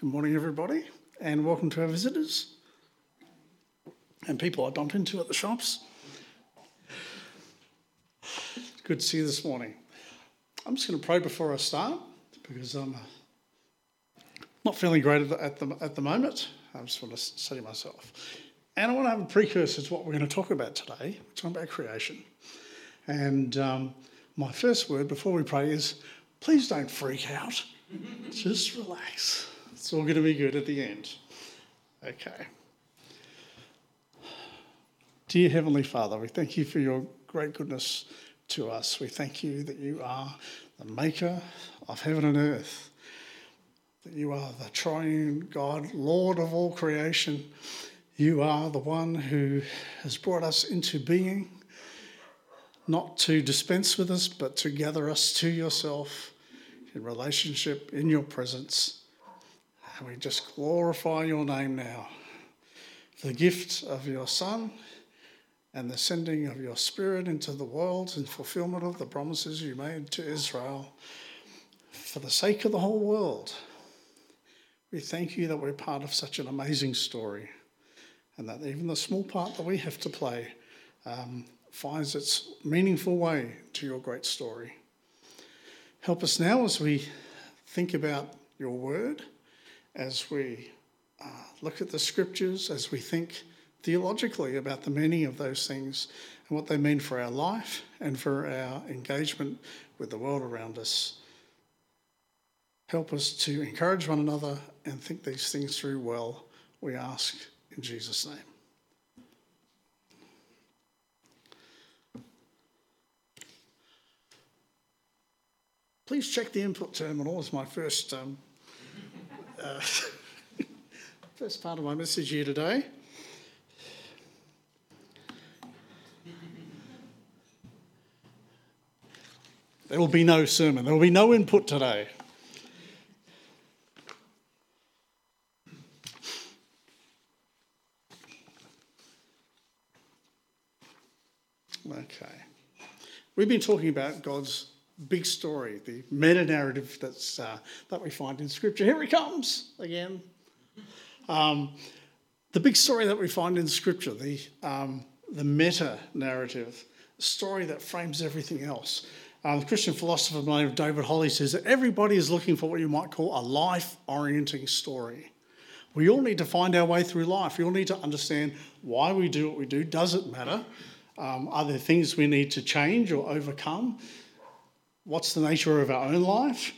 Good morning, everybody, and welcome to our visitors and people I bump into at the shops. It's good to see you this morning. I'm just going to pray before I start because I'm uh, not feeling great at the, at the, at the moment. I just want to steady myself. And I want to have a precursor to what we're going to talk about today. We're talking about creation. And um, my first word before we pray is please don't freak out, just relax. It's all going to be good at the end. Okay. Dear Heavenly Father, we thank you for your great goodness to us. We thank you that you are the maker of heaven and earth, that you are the triune God, Lord of all creation. You are the one who has brought us into being, not to dispense with us, but to gather us to yourself in relationship in your presence. And we just glorify your name now the gift of your Son and the sending of your Spirit into the world in fulfillment of the promises you made to Israel for the sake of the whole world. We thank you that we're part of such an amazing story and that even the small part that we have to play um, finds its meaningful way to your great story. Help us now as we think about your word as we uh, look at the scriptures, as we think theologically about the meaning of those things and what they mean for our life and for our engagement with the world around us. Help us to encourage one another and think these things through well, we ask in Jesus' name. Please check the input terminal as my first um, uh, first part of my message here today. There will be no sermon, there will be no input today. Okay. We've been talking about God's big story, the meta narrative that's, uh, that we find in Scripture. Here he comes again. Um, the big story that we find in Scripture, the, um, the meta narrative, the story that frames everything else. Um, the Christian philosopher named David Holley says that everybody is looking for what you might call a life orienting story. We all need to find our way through life. We all need to understand why we do what we do. Does it matter? Um, are there things we need to change or overcome? What's the nature of our own life?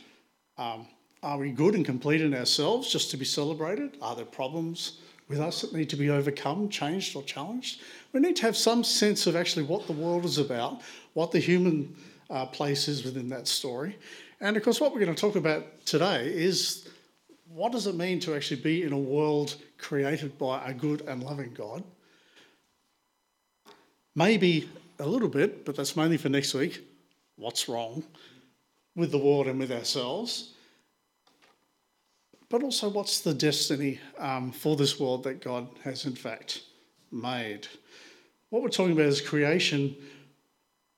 Um, are we good and complete in ourselves just to be celebrated? Are there problems with us that need to be overcome, changed, or challenged? We need to have some sense of actually what the world is about, what the human uh, place is within that story. And of course, what we're going to talk about today is what does it mean to actually be in a world created by a good and loving God? Maybe a little bit, but that's mainly for next week what's wrong with the world and with ourselves, but also what's the destiny um, for this world that God has in fact made. What we're talking about is creation,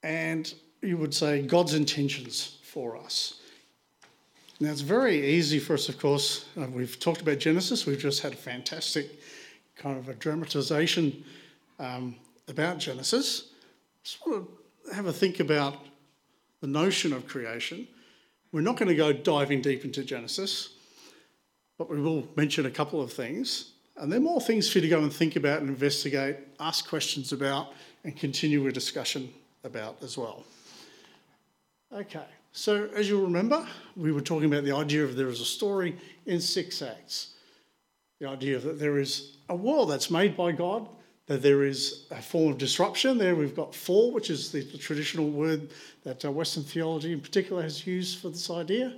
and you would say God's intentions for us. Now, it's very easy for us, of course. Uh, we've talked about Genesis, we've just had a fantastic kind of a dramatization um, about Genesis. Just want to have a think about the notion of creation. We're not going to go diving deep into Genesis, but we will mention a couple of things. And there are more things for you to go and think about and investigate, ask questions about, and continue a discussion about as well. Okay, so as you'll remember, we were talking about the idea of there is a story in six acts. The idea that there is a world that's made by God that there is a form of disruption. There we've got fall, which is the, traditional word that uh, Western theology in particular has used for this idea.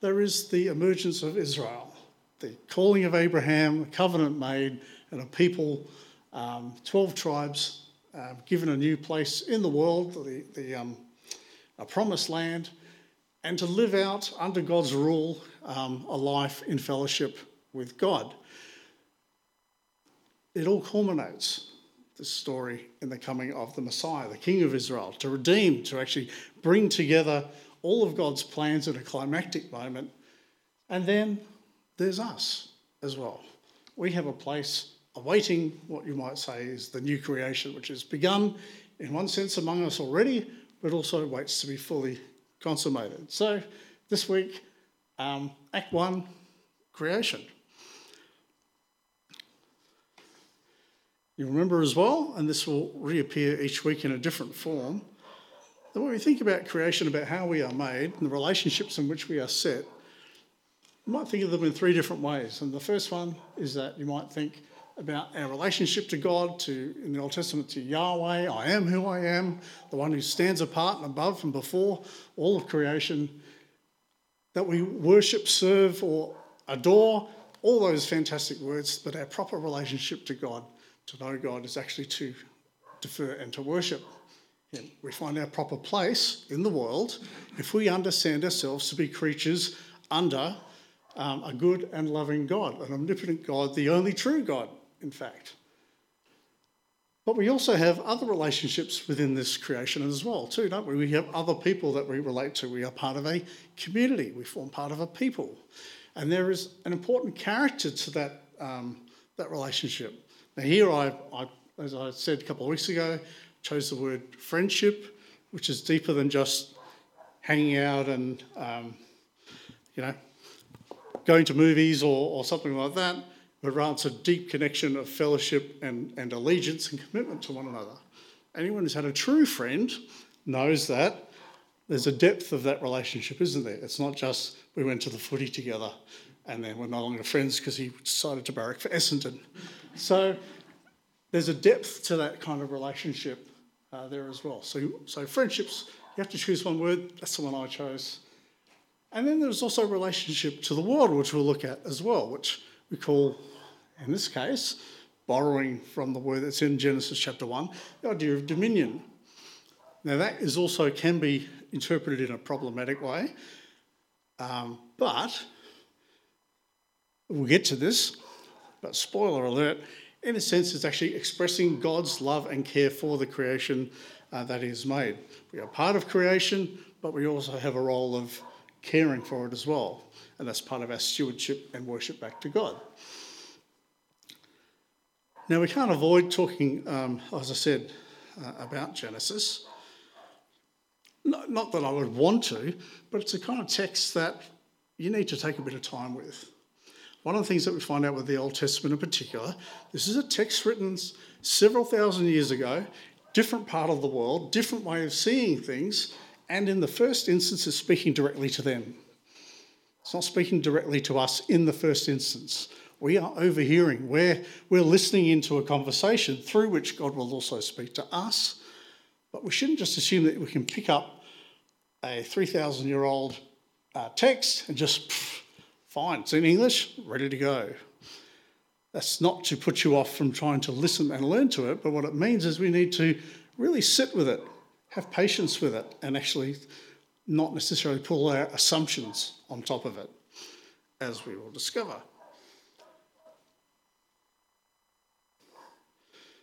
There is the emergence of Israel, the calling of Abraham, a covenant made, and a people, um, 12 tribes, uh, given a new place in the world, the, the, um, a promised land, and to live out under God's rule um, a life in fellowship with God it all culminates this story in the coming of the Messiah, the King of Israel, to redeem, to actually bring together all of God's plans at a climactic moment. And then there's us as well. We have a place awaiting what you might say is the new creation, which has begun in one sense among us already, but also waits to be fully consummated. So this week, um, Act 1, creation. You remember as well, and this will reappear each week in a different form, that when we think about creation, about how we are made, and the relationships in which we are set, you might think of them in three different ways. And the first one is that you might think about our relationship to God, to in the Old Testament to Yahweh, I am who I am, the one who stands apart and above and before all of creation, that we worship, serve, or adore, all those fantastic words, but our proper relationship to God, to know God, is actually to defer and to worship Him. We find our proper place in the world if we understand ourselves to be creatures under um, a good and loving God, an omnipotent God, the only true God, in fact. But we also have other relationships within this creation as well, too, don't we? We have other people that we relate to. We are part of a community. We form part of a people, and there is an important character to that um, that relationship. Now, here I, I, as I said a couple of weeks ago, chose the word friendship, which is deeper than just hanging out and um, you know going to movies or, or something like that, but rather it's a deep connection of fellowship and, and allegiance and commitment to one another. Anyone who's had a true friend knows that there's a depth of that relationship, isn't there? It's not just we went to the footy together and then we're no longer friends because he decided to barrack for Essendon. So there's a depth to that kind of relationship uh, there as well. So, so friendships, you have to choose one word. That's the one I chose. And then there's also relationship to the world, which we'll look at as well, which we call, in this case, borrowing from the word that's in Genesis chapter 1, the idea of dominion. Now, that is also can be interpreted in a problematic way, um, but we'll get to this. But spoiler alert, in a sense, it's actually expressing God's love and care for the creation uh, that is made. We are part of creation, but we also have a role of caring for it as well. And that's part of our stewardship and worship back to God. Now, we can't avoid talking, um, as I said, uh, about Genesis. Not, not that I would want to, but it's a kind of text that you need to take a bit of time with. One of the things that we find out with the Old Testament in particular, this is a text written several thousand years ago, different part of the world, different way of seeing things, and in the first instance is speaking directly to them. It's not speaking directly to us in the first instance. We are overhearing, we're, we're listening into a conversation through which God will also speak to us. But we shouldn't just assume that we can pick up a 3,000 year old uh, text and just, fine, it's in English, ready to go. That's not to put you off from trying to listen and learn to it, but what it means is we need to really sit with it, have patience with it and actually not necessarily pull our assumptions on top of it, as we will discover.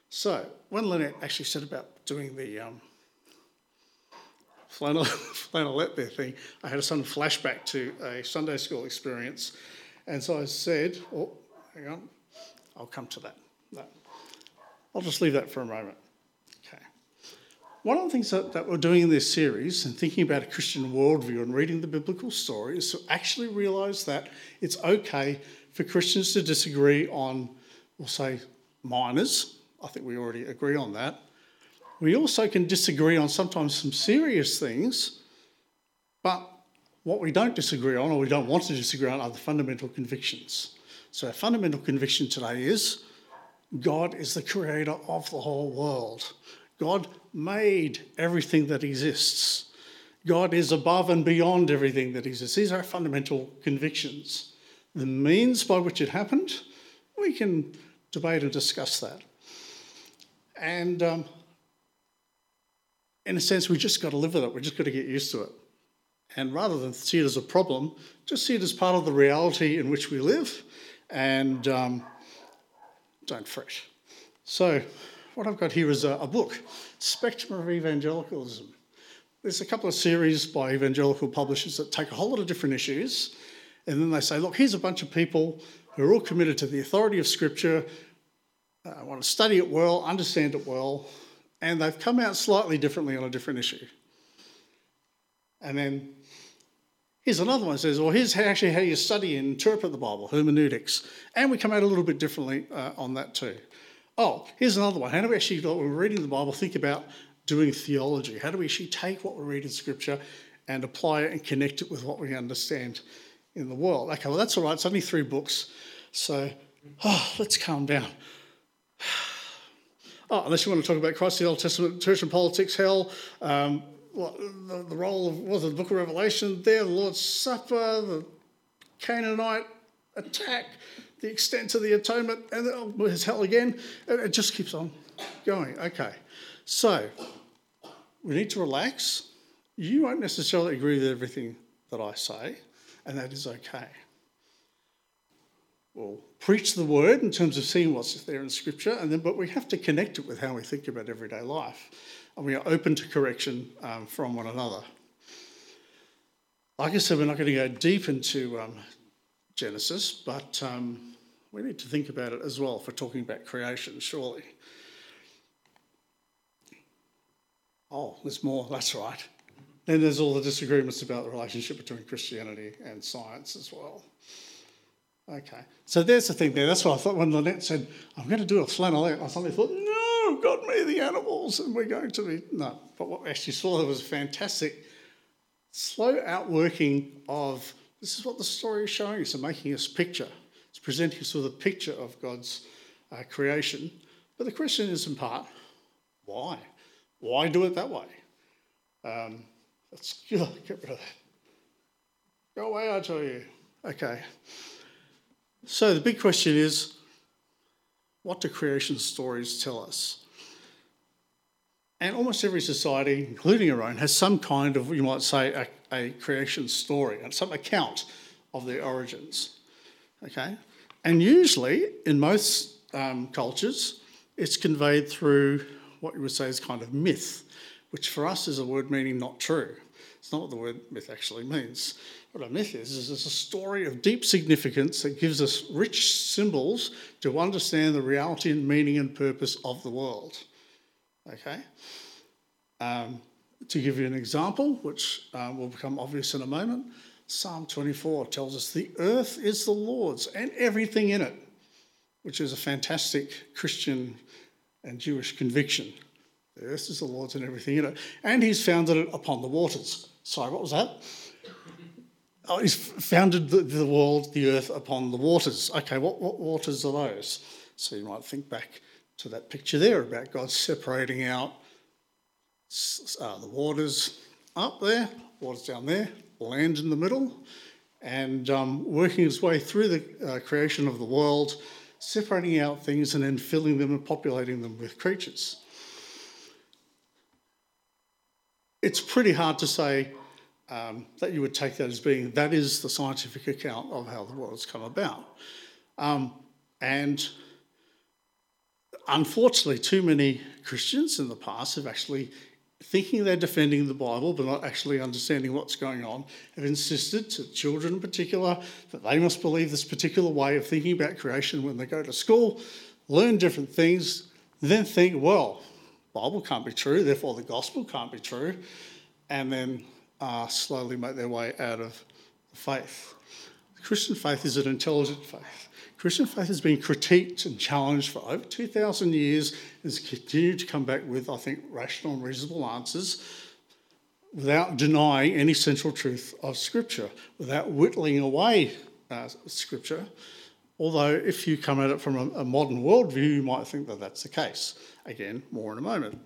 So, when Lynette actually said about doing the um, flannel, flannelette thing, I had a sudden flashback to a Sunday school experience. And so I said, oh, hang on, I'll come to that. I'll just leave that for a moment. Okay. One of the things that, that, we're doing in this series and thinking about a Christian worldview and reading the biblical story is to actually realise that it's okay for Christians to disagree on, we'll say, minors. I think we already agree on that. We also can disagree on sometimes some serious things, but what we don't disagree on or we don't want to disagree on are the fundamental convictions. So, our fundamental conviction today is God is the creator of the whole world. God made everything that exists. God is above and beyond everything that exists. These are fundamental convictions. The means by which it happened, we can debate and discuss that. And um, in a sense, we just got to live with it. We just got to get used to it. And rather than see it as a problem, just see it as part of the reality in which we live and um, don't fret. So, what I've got here is a, a book, Spectrum of Evangelicalism. There's a couple of series by evangelical publishers that take a whole lot of different issues And then they say, look, here's a bunch of people who are all committed to the authority of Scripture, uh, want to study it well, understand it well, and they've come out slightly differently on a different issue. And then here's another one says, well, here's actually how you study and interpret the Bible, hermeneutics. And we come out a little bit differently uh, on that too. Oh, here's another one. How do we actually, when we're reading the Bible, think about doing theology? How do we actually take what we read in Scripture and apply it and connect it with what we understand in the world? Okay, well, that's all right. It's only three books. So oh, let's calm down. Oh, unless you want to talk about Christ, the Old Testament, church and politics, hell, um, what, the, the, role of was the Book of Revelation there, the Lord's Supper, the Canaanite attack, the extent of the atonement, and oh, there's hell again. It, it just keeps on going. Okay, so we need to relax. You won't necessarily agree with everything that I say, and that is okay. We'll preach the word in terms of seeing what's there in Scripture, and then but we have to connect it with how we think about everyday life, and we are open to correction um, from one another. Like I said, we're not going to go deep into um, Genesis, but um, we need to think about it as well for talking about creation, surely. Oh, there's more, that's right. Then there's all the disagreements about the relationship between Christianity and science as well. Okay, so there's the thing there. That's what I thought when Lynette said, I'm going to do a flannelette. I suddenly thought, no, God made the animals and we're going to be. No, but what we actually saw there was a fantastic, slow outworking of this is what the story is showing us and making us picture. It's presenting us with a picture of God's uh, creation. But the question is, in part, why? Why do it that way? Um, let's get rid of that. Go away, I tell you. Okay. So the big question is what do creation stories tell us? And almost every society, including our own, has some kind of, you might say, a, a creation story some account of their origins. Okay? And usually, in most um, cultures, it's conveyed through what you would say is kind of myth, which for us is a word meaning not true. It's not what the word myth actually means. What a myth is, is it's a story of deep significance that gives us rich symbols to understand the reality and meaning and purpose of the world. Okay? Um, to give you an example, which uh, will become obvious in a moment, Psalm 24 tells us the earth is the Lord's and everything in it, which is a fantastic Christian and Jewish conviction. The earth is the Lord's and everything in it. And he's founded it upon the waters. Sorry, what was that? Oh, he's founded the, the world, the earth, upon the waters. Okay, what, what waters are those? So you might think back to that picture there about God separating out uh, the waters up there, waters down there, land in the middle, and um, working his way through the uh, creation of the world, separating out things and then filling them and populating them with creatures. It's pretty hard to say um, that you would take that as being that is the scientific account of how the world has come about. Um, and unfortunately, too many Christians in the past have actually, thinking they're defending the Bible but not actually understanding what's going on, have insisted to children in particular that they must believe this particular way of thinking about creation when they go to school, learn different things, then think, well, Bible can't be true, therefore the gospel can't be true, and then uh, slowly make their way out of faith. Christian faith is an intelligent faith. Christian faith has been critiqued and challenged for over 2,000 years and has continued to come back with, I think, rational and reasonable answers without denying any central truth of Scripture, without whittling away uh, Scripture. Although, if you come at it from a, a modern worldview, you might think that that's the case. Again, more in a moment.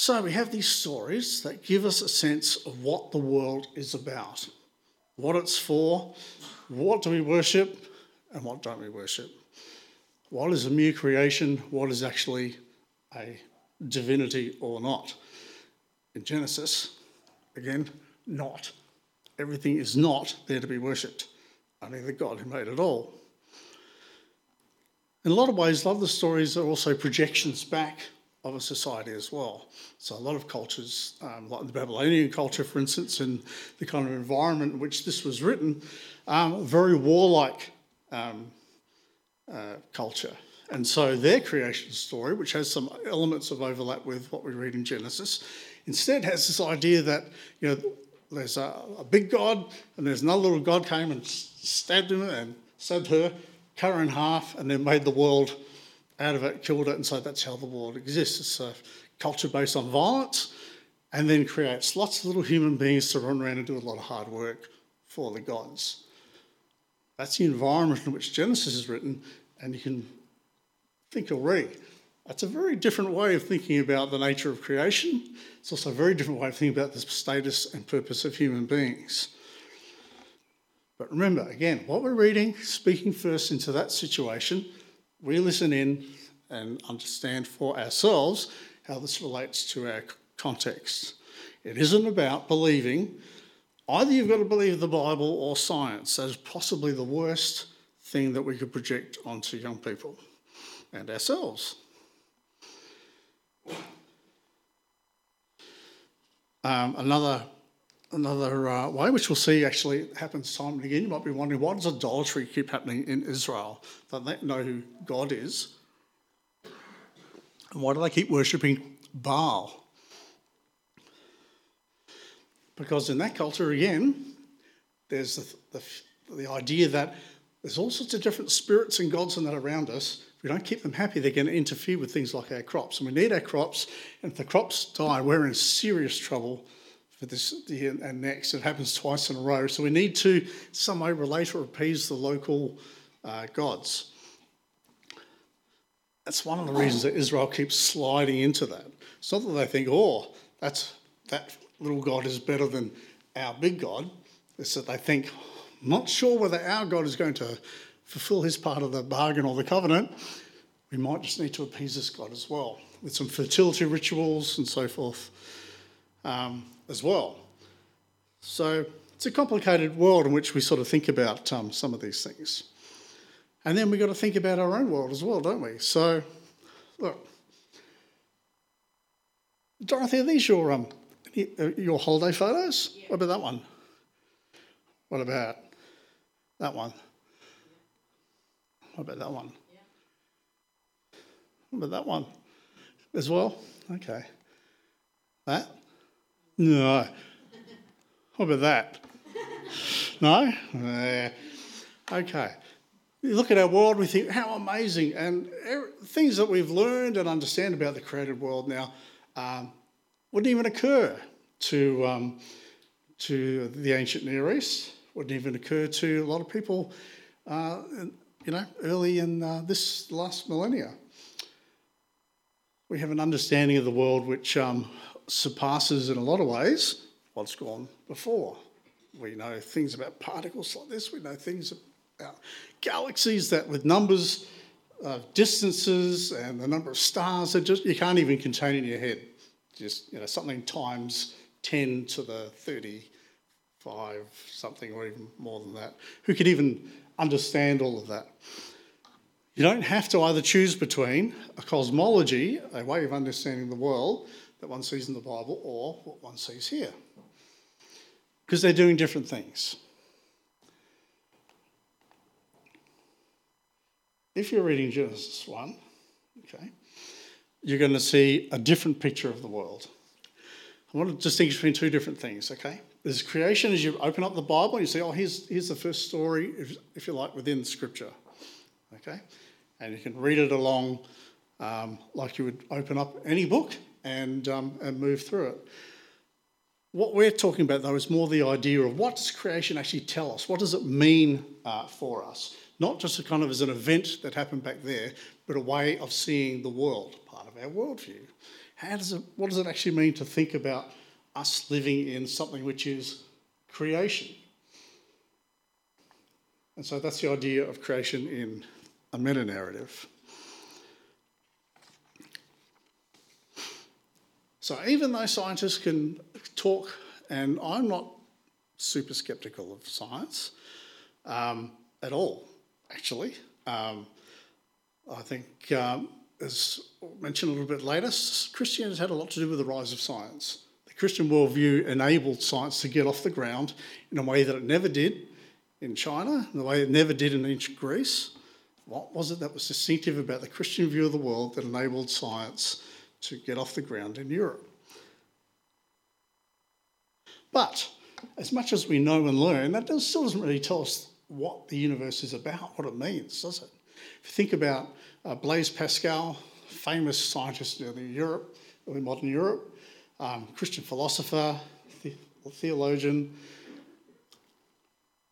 So we have these stories that give us a sense of what the world is about, what it's for, what do we worship, and what don't we worship. What is a mere creation, what is actually a divinity or not. In Genesis, again, not. Everything is not there to be worshipped, only the God who made it all. In a lot of ways, a lot of the stories are also projections back of a society as well. So a lot of cultures, um, like the Babylonian culture, for instance, and the kind of environment in which this was written, um, very warlike um, uh, culture. And so their creation story, which has some elements of overlap with what we read in Genesis, instead has this idea that you know there's a, a big God and there's another little God came and stabbed him and stabbed her, cut her in half, and then made the world out of it, killed it, and so that's how the world exists. It's a culture based on violence and then creates lots of little human beings to run around and do a lot of hard work for the gods. That's the environment in which Genesis is written, and you can think already. That's a very different way of thinking about the nature of creation. It's also a very different way of thinking about the status and purpose of human beings. But remember, again, what we're reading, speaking first into that situation, we listen in and understand for ourselves how this relates to our context. It isn't about believing. Either you've got to believe the Bible or science. That is possibly the worst thing that we could project onto young people and ourselves. Um, another another uh, way, which we'll see actually happens time and again. You might be wondering why does idolatry keep happening in Israel? Don't they know who God is? And why do they keep worshipping Baal? Because in that culture, again, there's the, the, the idea that there's all sorts of different spirits and gods and that around us if we don't keep them happy, they're going to interfere with things like our crops. And we need our crops. And if the crops die, we're in serious trouble for this year and next. It happens twice in a row. So we need to, some way, relate or appease the local uh, gods. That's one of the reasons that Israel keeps sliding into that. It's not that they think, oh, that's, that little God is better than our big God. It's that they think, not sure whether our God is going to fulfill his part of the bargain or the covenant, we might just need to appease this God as well, with some fertility rituals and so forth um, as well. So it's a complicated world in which we sort of think about um, some of these things. And then we've got to think about our own world as well, don't we? So, look, Dorothy, are these your, um, your holiday photos? Yeah. What about that one? What about that one? What about that one? Yeah. What about that one as well? Okay. That? No. What about that? no? Okay. You look at our world, we think, how amazing. And things that we've learned and understand about the created world now um, wouldn't even occur to, um, to the ancient Near East, wouldn't even occur to a lot of people uh, you know, early in uh, this last millennia. We have an understanding of the world which um, surpasses, in a lot of ways, what's gone before. We know things about particles like this, we know things about galaxies that, with numbers of distances and the number of stars, that just you can't even contain in your head. Just, you know, something times 10 to the 35 something or even more than that. Who could even understand all of that. You don't have to either choose between a cosmology, a way of understanding the world that one sees in the Bible, or what one sees here. Because they're doing different things. If you're reading Genesis 1, okay, you're going to see a different picture of the world. I want to distinguish between two different things, okay? There's creation as you open up the Bible and you say, oh, here's, here's the first story, if, if you like, within Scripture. Okay? And you can read it along um, like you would open up any book and, um, and move through it. What we're talking about, though, is more the idea of what does creation actually tell us? What does it mean uh, for us? Not just a kind of as an event that happened back there, but a way of seeing the world, part of our worldview. How does it, what does it actually mean to think about us living in something which is creation. And so that's the idea of creation in a meta narrative. So even though scientists can talk, and I'm not super skeptical of science um, at all, actually. Um, I think um, as mentioned a little bit later, Christianity had a lot to do with the rise of science. The Christian worldview enabled science to get off the ground in a way that it never did in China, in the way it never did in ancient Greece. What was it that was distinctive about the Christian view of the world that enabled science to get off the ground in Europe? But as much as we know and learn, that still doesn't really tell us what the universe is about, what it means, does it? If you think about uh, Blaise Pascal, famous scientist in Europe, early modern Europe, um, Christian philosopher, the- theologian,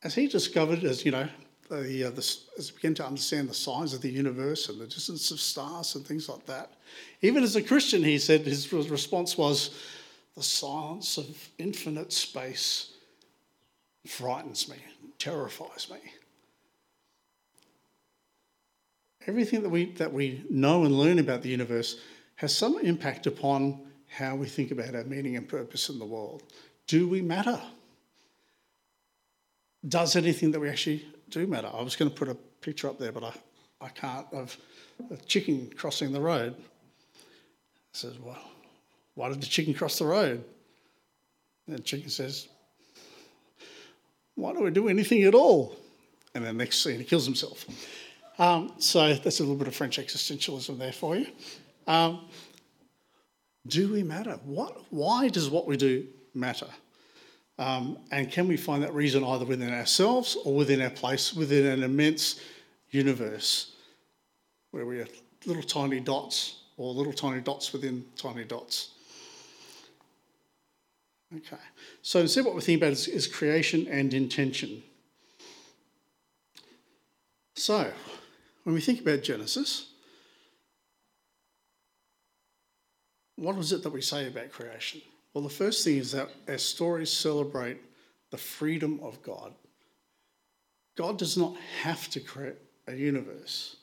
as he discovered, as you know, the, uh, the, as he began to understand the size of the universe and the distance of stars and things like that, even as a Christian, he said his response was, "The silence of infinite space frightens me, terrifies me." Everything that we that we know and learn about the universe has some impact upon how we think about our meaning and purpose in the world. Do we matter? does anything that we actually do matter? I was going to put a picture up there, but I, I can't, of a chicken crossing the road. I says, well, why did the chicken cross the road? And the chicken says, why do we do anything at all? And then next scene, he kills himself. Um, so that's a little bit of French existentialism there for you. Um, do we matter? What, why does what we do matter? Um, and can we find that reason either within ourselves or within our place, within an immense universe where we are little tiny dots or little tiny dots within tiny dots? Okay, so instead, what we're thinking about is, is creation and intention. So, when we think about Genesis, what was it that we say about creation? Well, the first thing is that our stories celebrate the freedom of God. God does not have to create a universe.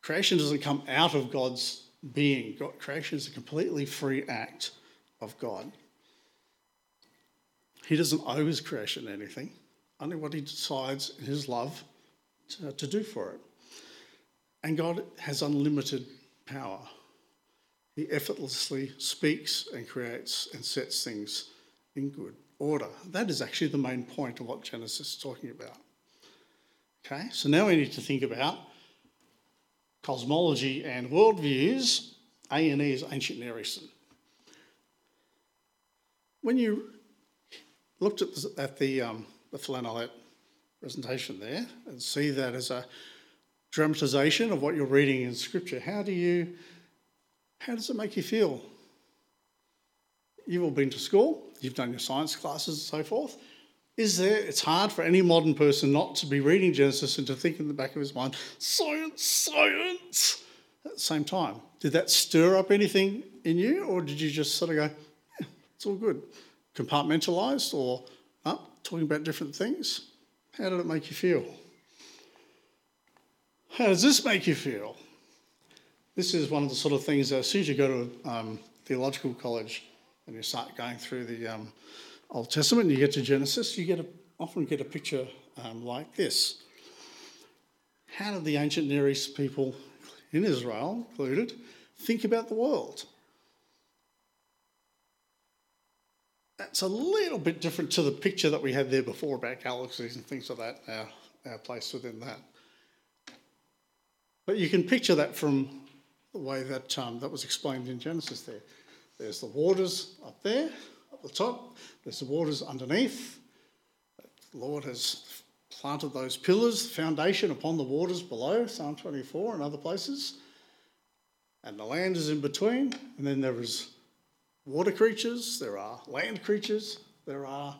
Creation doesn't come out of God's being. God, creation is a completely free act of God. He doesn't owe his creation anything, only what he decides in his love to, to do for it. And God has unlimited power. He effortlessly speaks and creates and sets things in good order. That is actually the main point of what Genesis is talking about. Okay, so now we need to think about cosmology and worldviews. A and E is ancient Near Eastern. When you looked at the, at the, um, the Flannelette presentation there and see that as a dramatization of what you're reading in Scripture, how do you how does it make you feel? You've all been to school, you've done your science classes and so forth. Is there, it's hard for any modern person not to be reading Genesis and to think in the back of his mind, science, science, at the same time. Did that stir up anything in you, or did you just sort of go, yeah, it's all good? Compartmentalized or oh, talking about different things? How did it make you feel? How does this make you feel? This is one of the sort of things that as soon as you go to um, theological college and you start going through the um, Old Testament and you get to Genesis, you get a, often get a picture um, like this. How did the ancient Near East people in Israel included think about the world? That's a little bit different to the picture that we had there before about galaxies and things like that, our, our place within that. But you can picture that from the way that, um, that was explained in Genesis there. There's the waters up there, up the top, there's the waters underneath. The Lord has planted those pillars, foundation upon the waters below, Psalm 24 and other places. And the land is in between, and then there is water creatures, there are land creatures, there are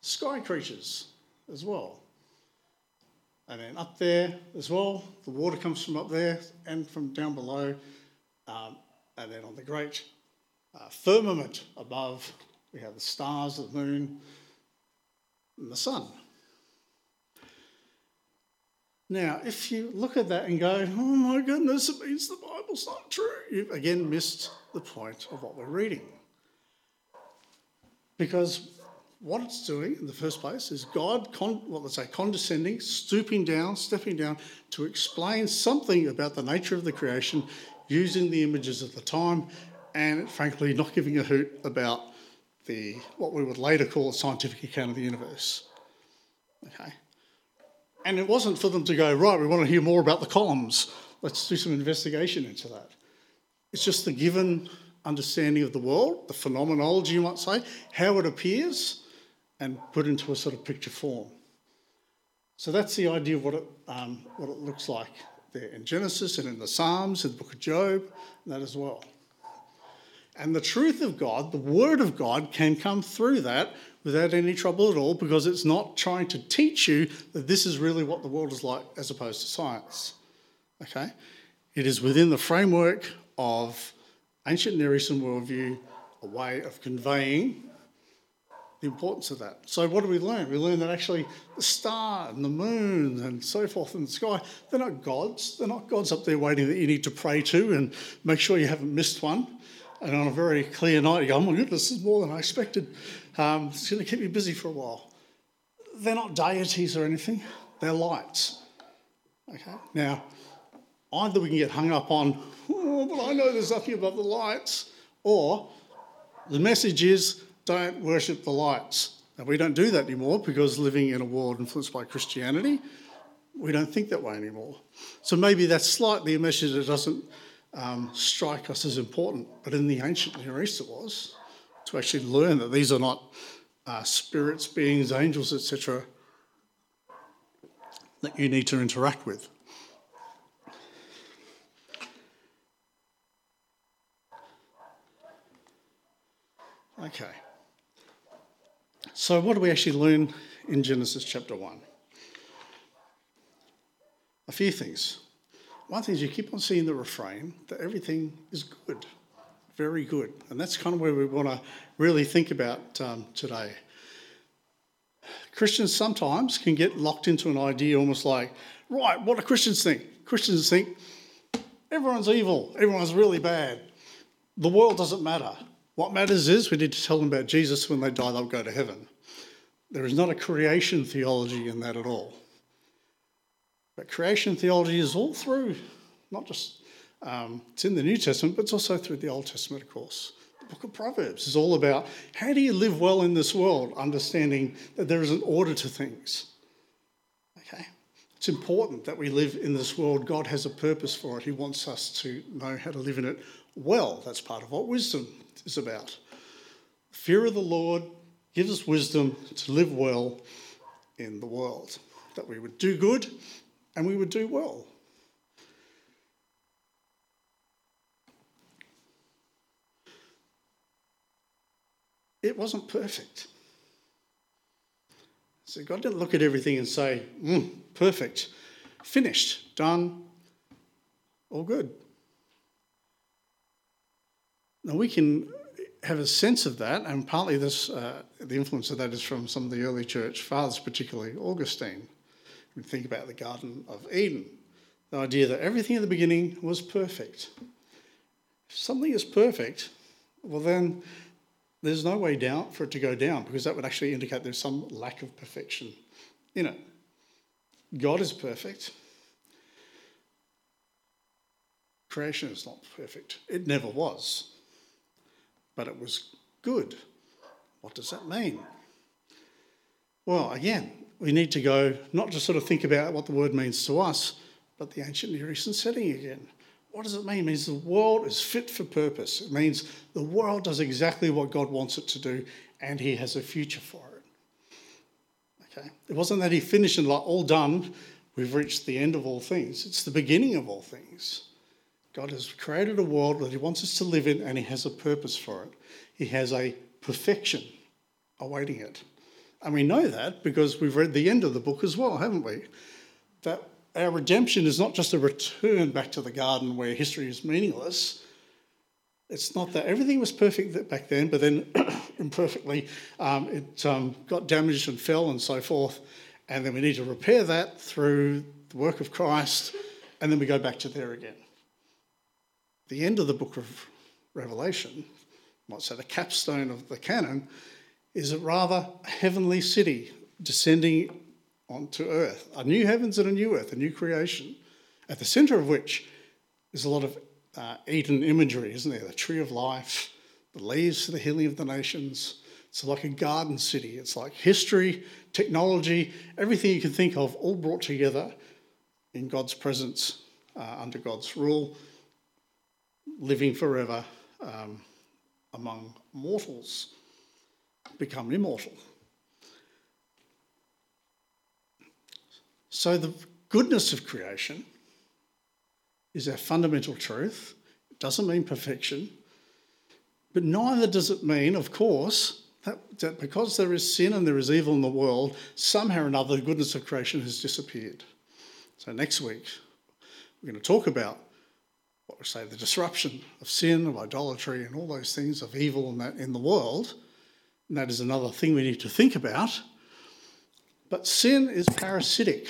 sky creatures as well. And then up there as well, the water comes from up there and from down below. Um, and then on the great uh, firmament above, we have the stars, the moon, and the sun. Now, if you look at that and go, oh my goodness, it means the Bible's not true, you've again missed the point of what we're reading. Because what it's doing in the first place is God, con- well, let's say, condescending, stooping down, stepping down to explain something about the nature of the creation using the images of the time, and frankly, not giving a hoot about the what we would later call a scientific account of the universe. Okay. And it wasn't for them to go, right, we want to hear more about the columns. Let's do some investigation into that. It's just the given understanding of the world, the phenomenology, you might say, how it appears, and put into a sort of picture form. So that's the idea of what it, um, what it looks like there in Genesis and in the Psalms, in the book of Job, that as well. And the truth of God, the Word of God, can come through that without any trouble at all because it's not trying to teach you that this is really what the world is like as opposed to science. Okay? It is within the framework of ancient Near Eastern worldview, a way of conveying the importance of that. So, what do we learn? We learn that actually the star and the moon and so forth in the sky, they're not gods. They're not gods up there waiting that you need to pray to and make sure you haven't missed one. And on a very clear night, you go, oh my goodness, this is more than I expected. Um, it's going to keep me busy for a while. They're not deities or anything, they're lights. Okay? Now, either we can get hung up on, oh, but I know there's nothing above the lights, or the message is don't worship the lights. Now, we don't do that anymore because living in a world influenced by Christianity, we don't think that way anymore. So maybe that's slightly a message that doesn't um, strike us as important, but in the ancient Near East it was to actually learn that these are not uh, spirits, beings, angels, etc., that you need to interact with. Okay. So, what do we actually learn in Genesis chapter 1? A few things. One thing is you keep on seeing the refrain that everything is good, very good. And that's kind of where we want to really think about um, today. Christians sometimes can get locked into an idea almost like, right, what do Christians think? Christians think everyone's evil, everyone's really bad, the world doesn't matter. What matters is we need to tell them about Jesus. When they die, they'll go to heaven. There is not a creation theology in that at all. But creation theology is all through, not just um, it's in the New Testament, but it's also through the Old Testament, of course. The book of Proverbs is all about how do you live well in this world, understanding that there is an order to things. Okay? It's important that we live in this world. God has a purpose for it. He wants us to know how to live in it well. That's part of what wisdom is about. Fear of the Lord gives us wisdom to live well in the world, that we would do good and we would do well. It wasn't perfect. So God didn't look at everything and say, mm, perfect, finished, done, all good. Now we can have a sense of that, and partly this, uh, the influence of that is from some of the early church fathers, particularly Augustine. We think about the Garden of Eden, the idea that everything in the beginning was perfect. If something is perfect, well then there's no way down for it to go down because that would actually indicate there's some lack of perfection in it. God is perfect. Creation is not perfect. It never was but it was good. What does that mean? Well, again, we need to go not just sort of think about what the word means to us, but the ancient Near Eastern setting again. What does it mean? It means the world is fit for purpose. It means the world does exactly what God wants it to do, and He has a future for it. Okay? It wasn't that He finished and like all done, we've reached the end of all things. It's the beginning of all things. God has created a world that He wants us to live in, and He has a purpose for it. He has a perfection awaiting it. And we know that because we've read the end of the book as well, haven't we? That our redemption is not just a return back to the garden where history is meaningless. It's not that everything was perfect back then, but then imperfectly um, it um, got damaged and fell and so forth. And then we need to repair that through the work of Christ, and then we go back to there again the end of the book of Revelation, might say the capstone of the canon, is a rather heavenly city descending onto earth, a new heavens and a new earth, a new creation, at the centre of which is a lot of uh, Eden imagery, isn't there? The tree of life, the leaves for the healing of the nations. It's like a garden city. It's like history, technology, everything you can think of, all brought together in God's presence, uh, under God's rule, living forever um, among mortals, become immortal. So, the goodness of creation is our fundamental truth. It doesn't mean perfection, but neither does it mean, of course, that, that because there is sin and there is evil in the world, somehow or another the goodness of creation has disappeared. So, next week, we're going to talk about what we say the disruption of sin, of idolatry, and all those things of evil in, that, in the world. And that is another thing we need to think about. But sin is parasitic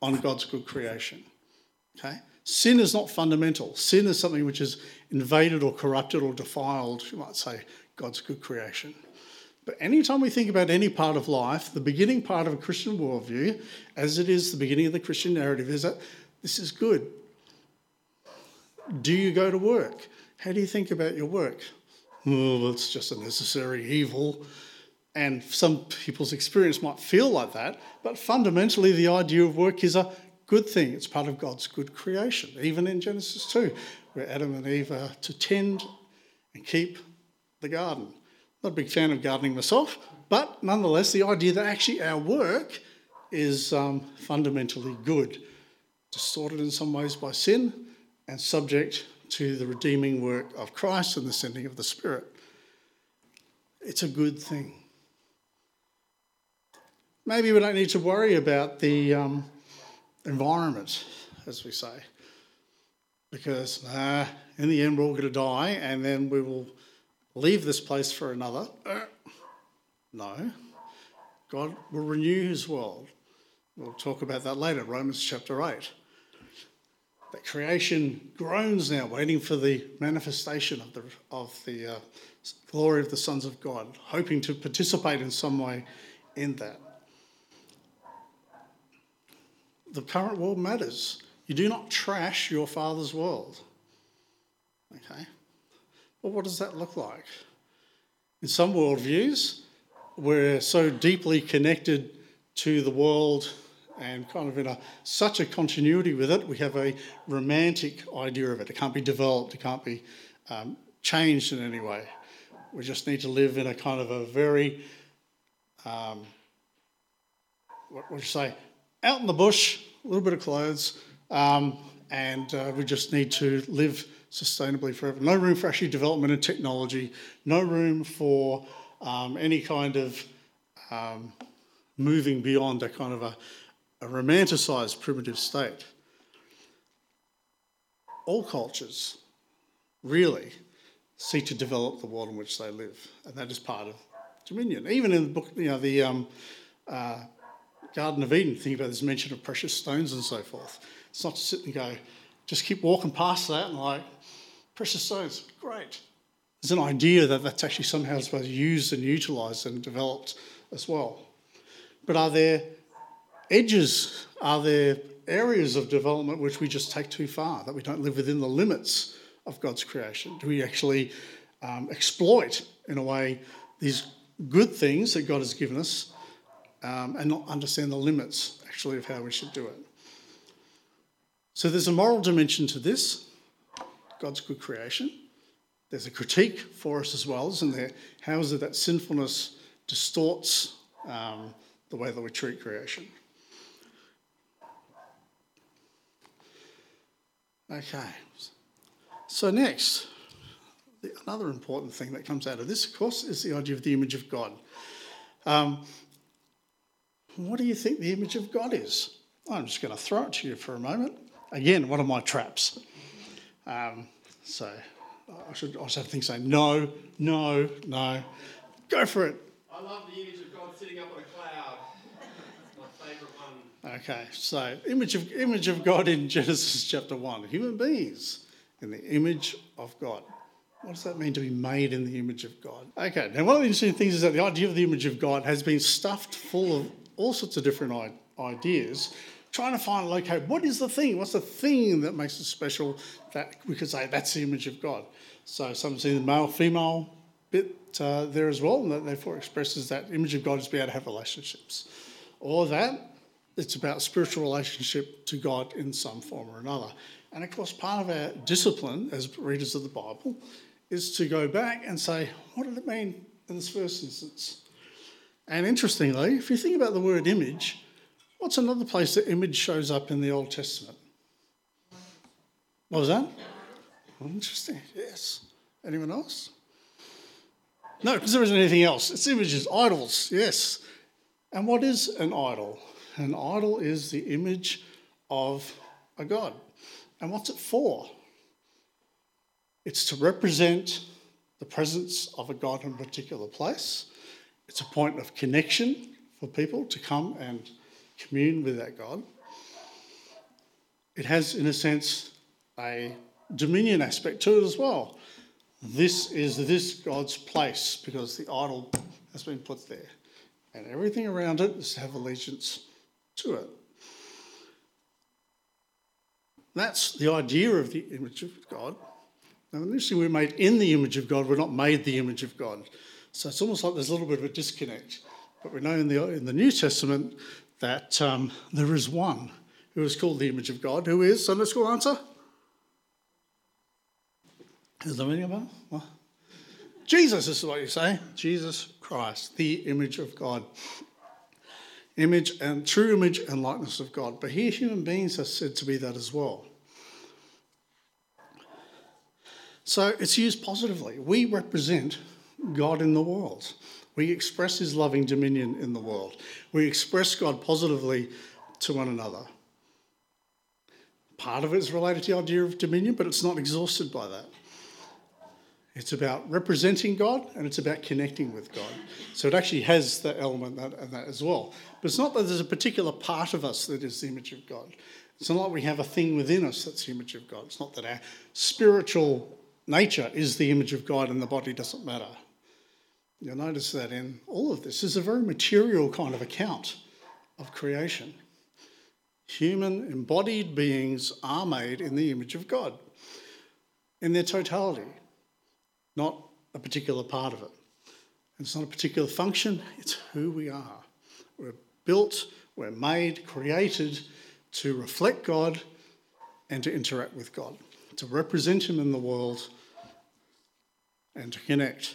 on God's good creation. Okay? Sin is not fundamental. Sin is something which has invaded or corrupted or defiled, you might say, God's good creation. But anytime we think about any part of life, the beginning part of a Christian worldview, as it is the beginning of the Christian narrative, is that this is good. Do you go to work? How do you think about your work? Well, it's just a necessary evil. And some people's experience might feel like that, but fundamentally, the idea of work is a good thing. It's part of God's good creation, even in Genesis 2, where Adam and Eve are to tend and keep the garden. Not a big fan of gardening myself, but nonetheless, the idea that actually our work is um, fundamentally good, distorted in some ways by sin, and subject to the redeeming work of Christ and the sending of the Spirit. It's a good thing. Maybe we don't need to worry about the um, environment, as we say, because in the end we're all going to die and then we will leave this place for another. No. God will renew his world. We'll talk about that later, Romans chapter 8 that creation groans now, waiting for the manifestation of the, of the uh, glory of the sons of God, hoping to participate in some way in that. The current world matters. You do not trash your father's world. Okay? Well, what does that look like? In some worldviews, we're so deeply connected to the world and kind of in a such a continuity with it. We have a romantic idea of it. It can't be developed. It can't be um, changed in any way. We just need to live in a kind of a very um, what would you say out in the bush, a little bit of clothes, um, and uh, we just need to live sustainably forever. No room for actually development and technology. No room for um, any kind of um, moving beyond a kind of a, a romanticised primitive state. All cultures really seek to develop the world in which they live, and that is part of dominion. Even in the book, you know, the um, uh, Garden of Eden, think about this mention of precious stones and so forth. It's not to sit and go, just keep walking past that and like, precious stones, great. There's an idea that that's actually somehow supposed to be used and utilised and developed as well. But are there edges? Are there areas of development which we just take too far, that we don't live within the limits of God's creation? Do we actually um, exploit, in a way, these good things that God has given us um, and not understand the limits, actually, of how we should do it? So there's a moral dimension to this God's good creation. There's a critique for us as well, isn't there? How is it that sinfulness distorts um, the way that we treat creation? Okay. So, next, another important thing that comes out of this, of course, is the idea of the image of God. Um, what do you think the image of God is? I'm just going to throw it to you for a moment. Again, one of my traps. Um, so I should also have things saying no, no, no. Go for it. I love the image of God sitting up on a cloud. my favourite one. Okay, so image of image of God in Genesis chapter one. Human beings in the image of God. What does that mean to be made in the image of God? Okay, now one of the interesting things is that the idea of the image of God has been stuffed full of all sorts of different ideas trying to find, locate what is the thing? What's the thing that makes it special that we could say that's the image of God? So some see the male female bit uh, there as well, and that therefore expresses that image of God is to be able to have relationships. All of that, it's about spiritual relationship to God in some form or another. And of course, part of our discipline as readers of the Bible is to go back and say, what did it mean in this first instance? And interestingly, if you think about the word image, what's another place that image shows up in the Old Testament? What was that? Interesting, yes. Anyone else? No, because there isn't anything else. It's images, idols, yes. And what is an idol? An idol is the image of a god. And what's it for? It's to represent the presence of a god in a particular place. It's a point of connection for people to come and commune with that God. It has, in a sense, a dominion aspect to it as well. This is this God's place because the idol has been put there. And everything around it is to have allegiance to it. That's the idea of the image of God. Now, initially, we're made in the image of God, we're not made the image of God. So it's almost like there's a little bit of a disconnect. But we know in the, in the New Testament that um, there is one who is called the image of God, who is, Sunday school answer? Is there any them? What? Jesus is what you say. Jesus Christ, the image of God. Image and true image and likeness of God. But here, human beings are said to be that as well. So it's used positively. We represent God in the world. We express his loving dominion in the world. We express God positively to one another. Part of it is related to the idea of dominion, but it's not exhausted by that. It's about representing God and it's about connecting with God. So it actually has that element that, uh, that as well. But it's not that there's a particular part of us that is the image of God. It's not like we have a thing within us that's the image of God. It's not that our spiritual nature is the image of God and the body doesn't matter. You'll notice that in all of this, is a very material kind of account of creation. Human embodied beings are made in the image of God in their totality not a particular part of it. It's not a particular function, it's who we are. We're built, we're made, created to reflect God and to interact with God, to represent Him in the world and to connect.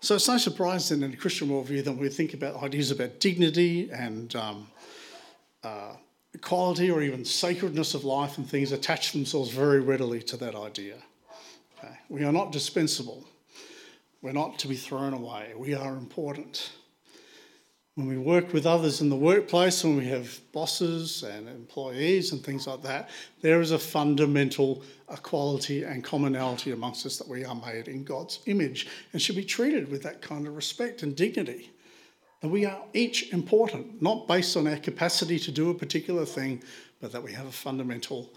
So it's no surprise then in a Christian worldview that we think about ideas about dignity and um, uh, equality or even sacredness of life and things attach themselves very readily to that idea. We are not dispensable. We're not to be thrown away. We are important. When we work with others in the workplace, when we have bosses and employees and things like that, there is a fundamental equality and commonality amongst us that we are made in God's image and should be treated with that kind of respect and dignity. And we are each important, not based on our capacity to do a particular thing, but that we have a fundamental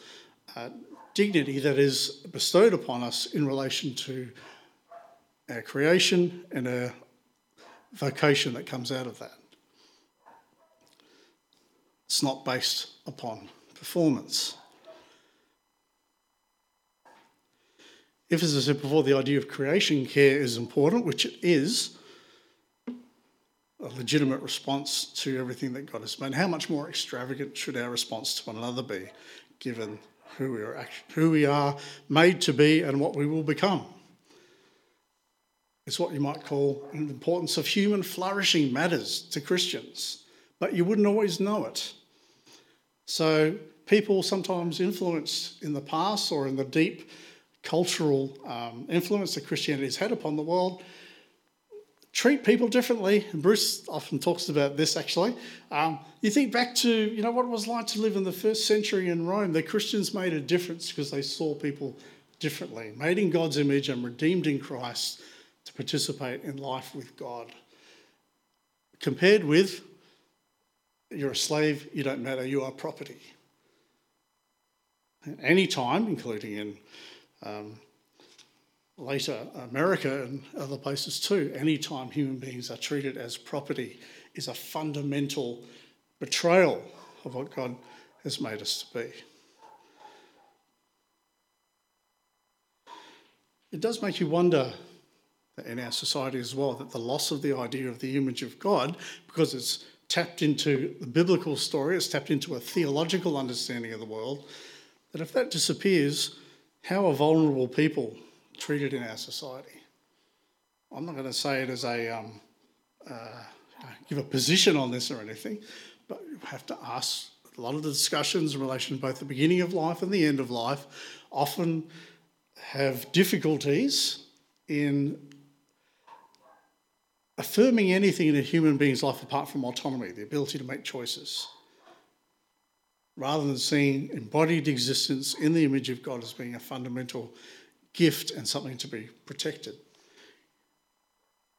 uh, dignity that is bestowed upon us in relation to our creation and our vocation that comes out of that. It's not based upon performance. If, as I said before, the idea of creation care is important, which it is, a legitimate response to everything that God has made, how much more extravagant should our response to one another be, given who we are, who we are made to be and what we will become. It's what you might call the importance of human flourishing matters to Christians, but you wouldn't always know it. So, people sometimes influenced in the past or in the deep cultural um, influence that Christianity has had upon the world treat people differently. And Bruce often talks about this actually. Um, you think back to you know what it was like to live in the first century in Rome. The Christians made a difference because they saw people differently, made in God's image and redeemed in Christ to participate in life with God. Compared with you're a slave, you don't matter, you are property. Any time, including in um, later America and other places too, anytime human beings are treated as property is a fundamental betrayal of what God has made us to be. It does make you wonder in our society as well that the loss of the idea of the image of God, because it's tapped into the biblical story, it's tapped into a theological understanding of the world, that if that disappears, how are vulnerable people treated in our society? I'm not going to say it as a um, uh, give a position on this or anything, but you have to ask. A lot of the discussions in relation to both the beginning of life and the end of life often have difficulties in affirming anything in a human being's life apart from autonomy, the ability to make choices, rather than seeing embodied existence in the image of God as being a fundamental gift and something to be protected.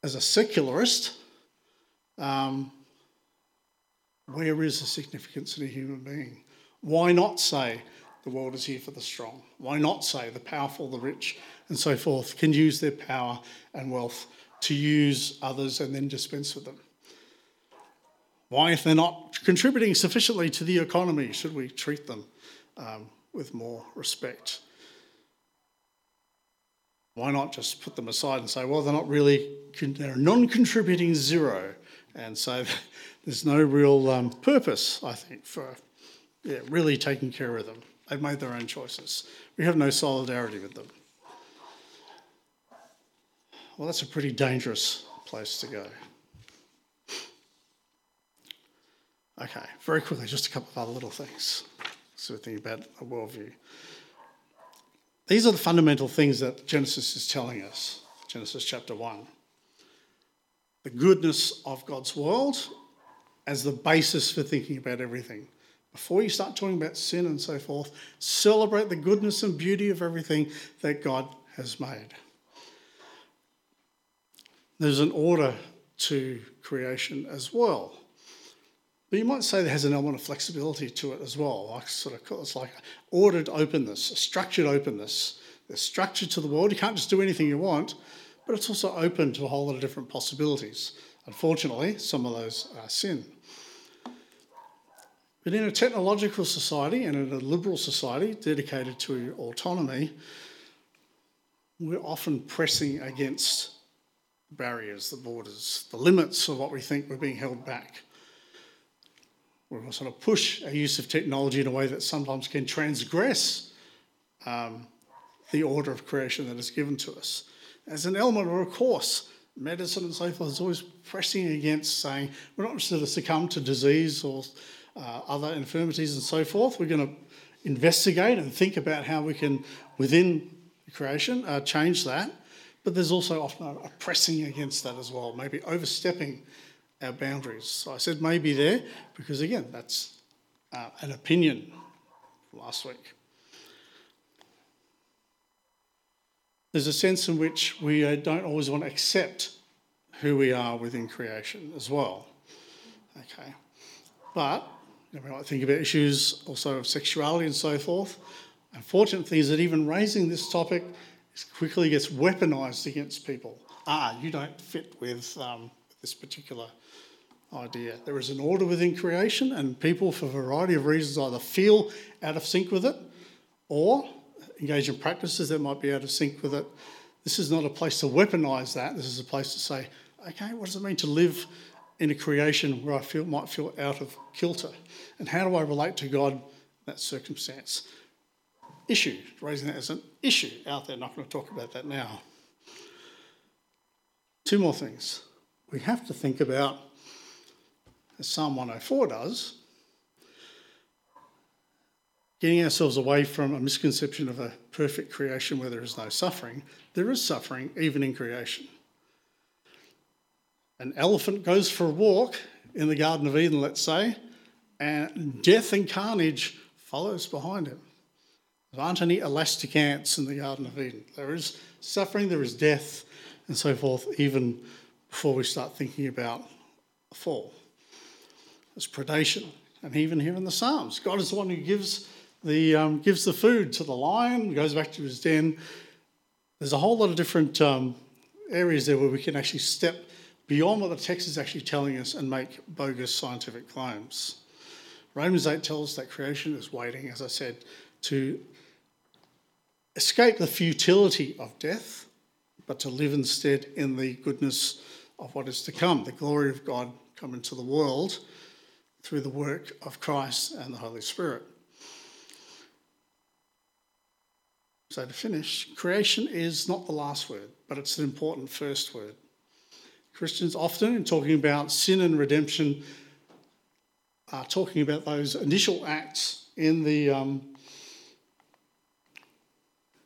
As a secularist, um, where is the significance in a human being? Why not say the world is here for the strong? Why not say the powerful, the rich, and so forth can use their power and wealth to use others and then dispense with them? Why, if they're not contributing sufficiently to the economy, should we treat them um, with more respect? Why not just put them aside and say, well, they're not really, they're a non contributing zero. And so there's no real um, purpose, I think, for yeah, really taking care of them. They've made their own choices. We have no solidarity with them. Well, that's a pretty dangerous place to go. Okay, very quickly, just a couple of other little things. So we think about a worldview. These are the fundamental things that Genesis is telling us. Genesis chapter 1. The goodness of God's world as the basis for thinking about everything. Before you start talking about sin and so forth, celebrate the goodness and beauty of everything that God has made. There's an order to creation as well. But you might say there has an element of flexibility to it as well. Like sort of, it's like ordered openness, structured openness. There's structure to the world. You can't just do anything you want, but it's also open to a whole lot of different possibilities. Unfortunately, some of those are sin. But in a technological society and in a liberal society dedicated to autonomy, we're often pressing against barriers, the borders, the limits of what we think we're being held back. We're sort of push our use of technology in a way that sometimes can transgress um, the order of creation that is given to us. As an element or a course, medicine and so forth is always pressing against saying we're not just going to succumb to disease or uh, other infirmities and so forth. We're going to investigate and think about how we can, within creation, uh, change that. But there's also often a pressing against that as well, maybe overstepping our boundaries. So I said maybe there because, again, that's uh, an opinion last week. There's a sense in which we uh, don't always want to accept who we are within creation as well. Okay. But you know, we might think about issues also of sexuality and so forth. Unfortunate thing is that even raising this topic quickly gets weaponized against people. Ah, you don't fit with um, this particular idea. There is an order within creation, and people, for a variety of reasons, either feel out of sync with it or engage in practices that might be out of sync with it. This is not a place to weaponize that. This is a place to say, okay, what does it mean to live in a creation where I feel might feel out of kilter? And how do I relate to God in that circumstance? Issue, raising that as an issue out there. Not going to talk about that now. Two more things. We have to think about, as Psalm 104 does, getting ourselves away from a misconception of a perfect creation where there is no suffering. There is suffering even in creation. An elephant goes for a walk in the Garden of Eden, let's say, and death and carnage follows behind him. There aren't any elastic ants in the Garden of Eden. There is suffering, there is death, and so forth, even before we start thinking about fall. There's predation. And even here in the Psalms, God is the one who gives the, um, gives the food to the lion, goes back to his den. There's a whole lot of different um, areas there where we can actually step beyond what the text is actually telling us and make bogus scientific claims. Romans 8 tells us that creation is waiting, as I said, to escape the futility of death, but to live instead in the goodness of what is to come, the glory of God come into the world through the work of Christ and the Holy Spirit. So, to finish, creation is not the last word, but it's an important first word. Christians often, in talking about sin and redemption, are talking about those initial acts in the um,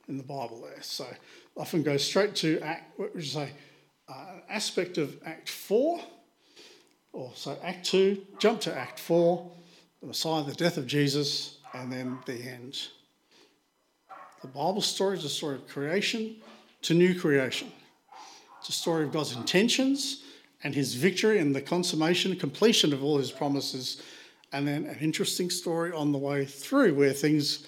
in the Bible there. So often go straight to act. What would you say? Uh, aspect of Act Four, or so Act Two. Jump to Act Four, the Messiah, the death of Jesus, and then the end. The Bible story is a story of creation to new creation. It's a story of God's intentions and his victory and the consummation, completion of all his promises, and then an interesting story on the way through where things,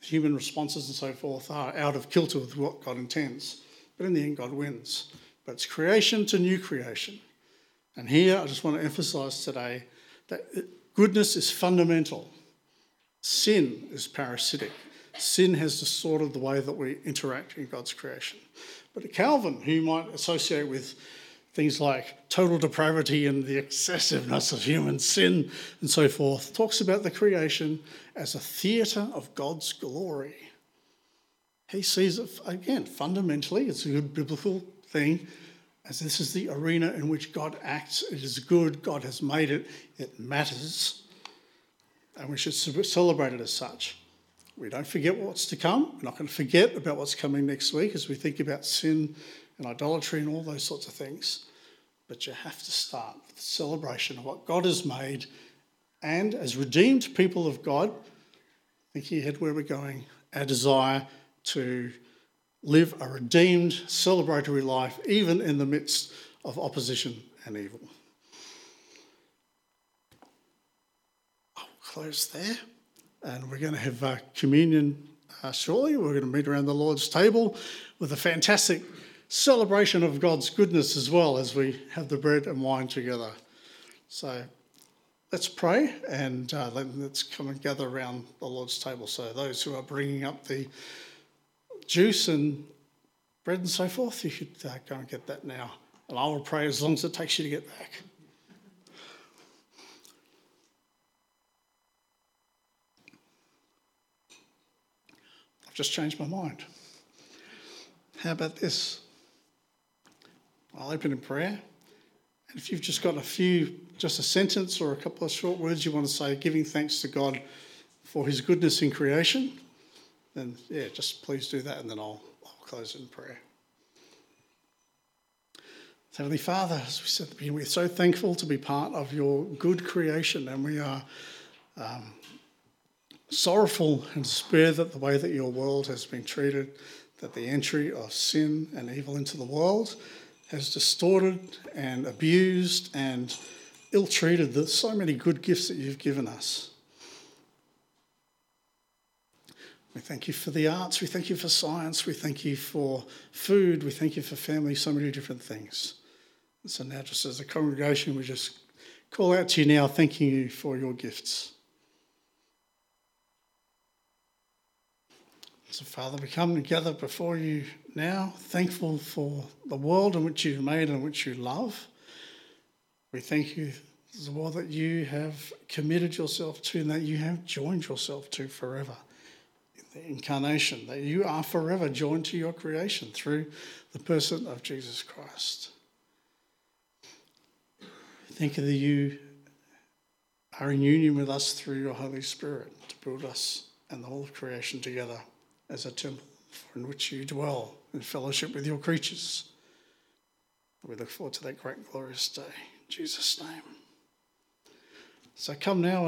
human responses and so forth, are out of kilter with what God intends. But in the end, God wins. But it's creation to new creation. And here I just want to emphasize today that goodness is fundamental, sin is parasitic. Sin has distorted the way that we interact in God's creation. But Calvin, who you might associate with things like total depravity and the excessiveness of human sin and so forth, talks about the creation as a theatre of God's glory. He sees it, again, fundamentally, it's a good biblical thing, as this is the arena in which God acts. It is good, God has made it, it matters, and we should celebrate it as such. We don't forget what's to come. We're not going to forget about what's coming next week as we think about sin and idolatry and all those sorts of things. But you have to start with the celebration of what God has made. And as redeemed people of God, thinking ahead where we're going, our desire to live a redeemed, celebratory life, even in the midst of opposition and evil. I'll close there and we're going to have uh, communion uh, shortly. We're going to meet around the Lord's table with a fantastic celebration of God's goodness as well as we have the bread and wine together. So let's pray and uh, let's come and gather around the Lord's table. So those who are bringing up the juice and bread and so forth, you should uh, go and get that now. And I will pray as long as it takes you to get back. I've just changed my mind. How about this? I'll open in prayer. And if you've just got a few, just a sentence or a couple of short words you want to say, giving thanks to God for his goodness in creation, then yeah, just please do that and then I'll, I'll close in prayer. Heavenly Father, as we said at we're so thankful to be part of your good creation and we are um, sorrowful and despair that the way that your world has been treated, that the entry of sin and evil into the world has distorted and abused and ill treated so many good gifts that you've given us. We thank you for the arts, we thank you for science, we thank you for food, we thank you for family, so many different things. And so now, just as a congregation, we just call out to you now, thanking you for your gifts. So, Father, we come together before you now, thankful for the world in which you've made and which you love. We thank you for the world that you have committed yourself to and that you have joined yourself to forever. The incarnation, that you are forever joined to your creation through the person of Jesus Christ. Thank you that you are in union with us through your Holy Spirit to build us and the whole of creation together as a temple in which you dwell in fellowship with your creatures. We look forward to that great glorious day. In Jesus' name. So come now and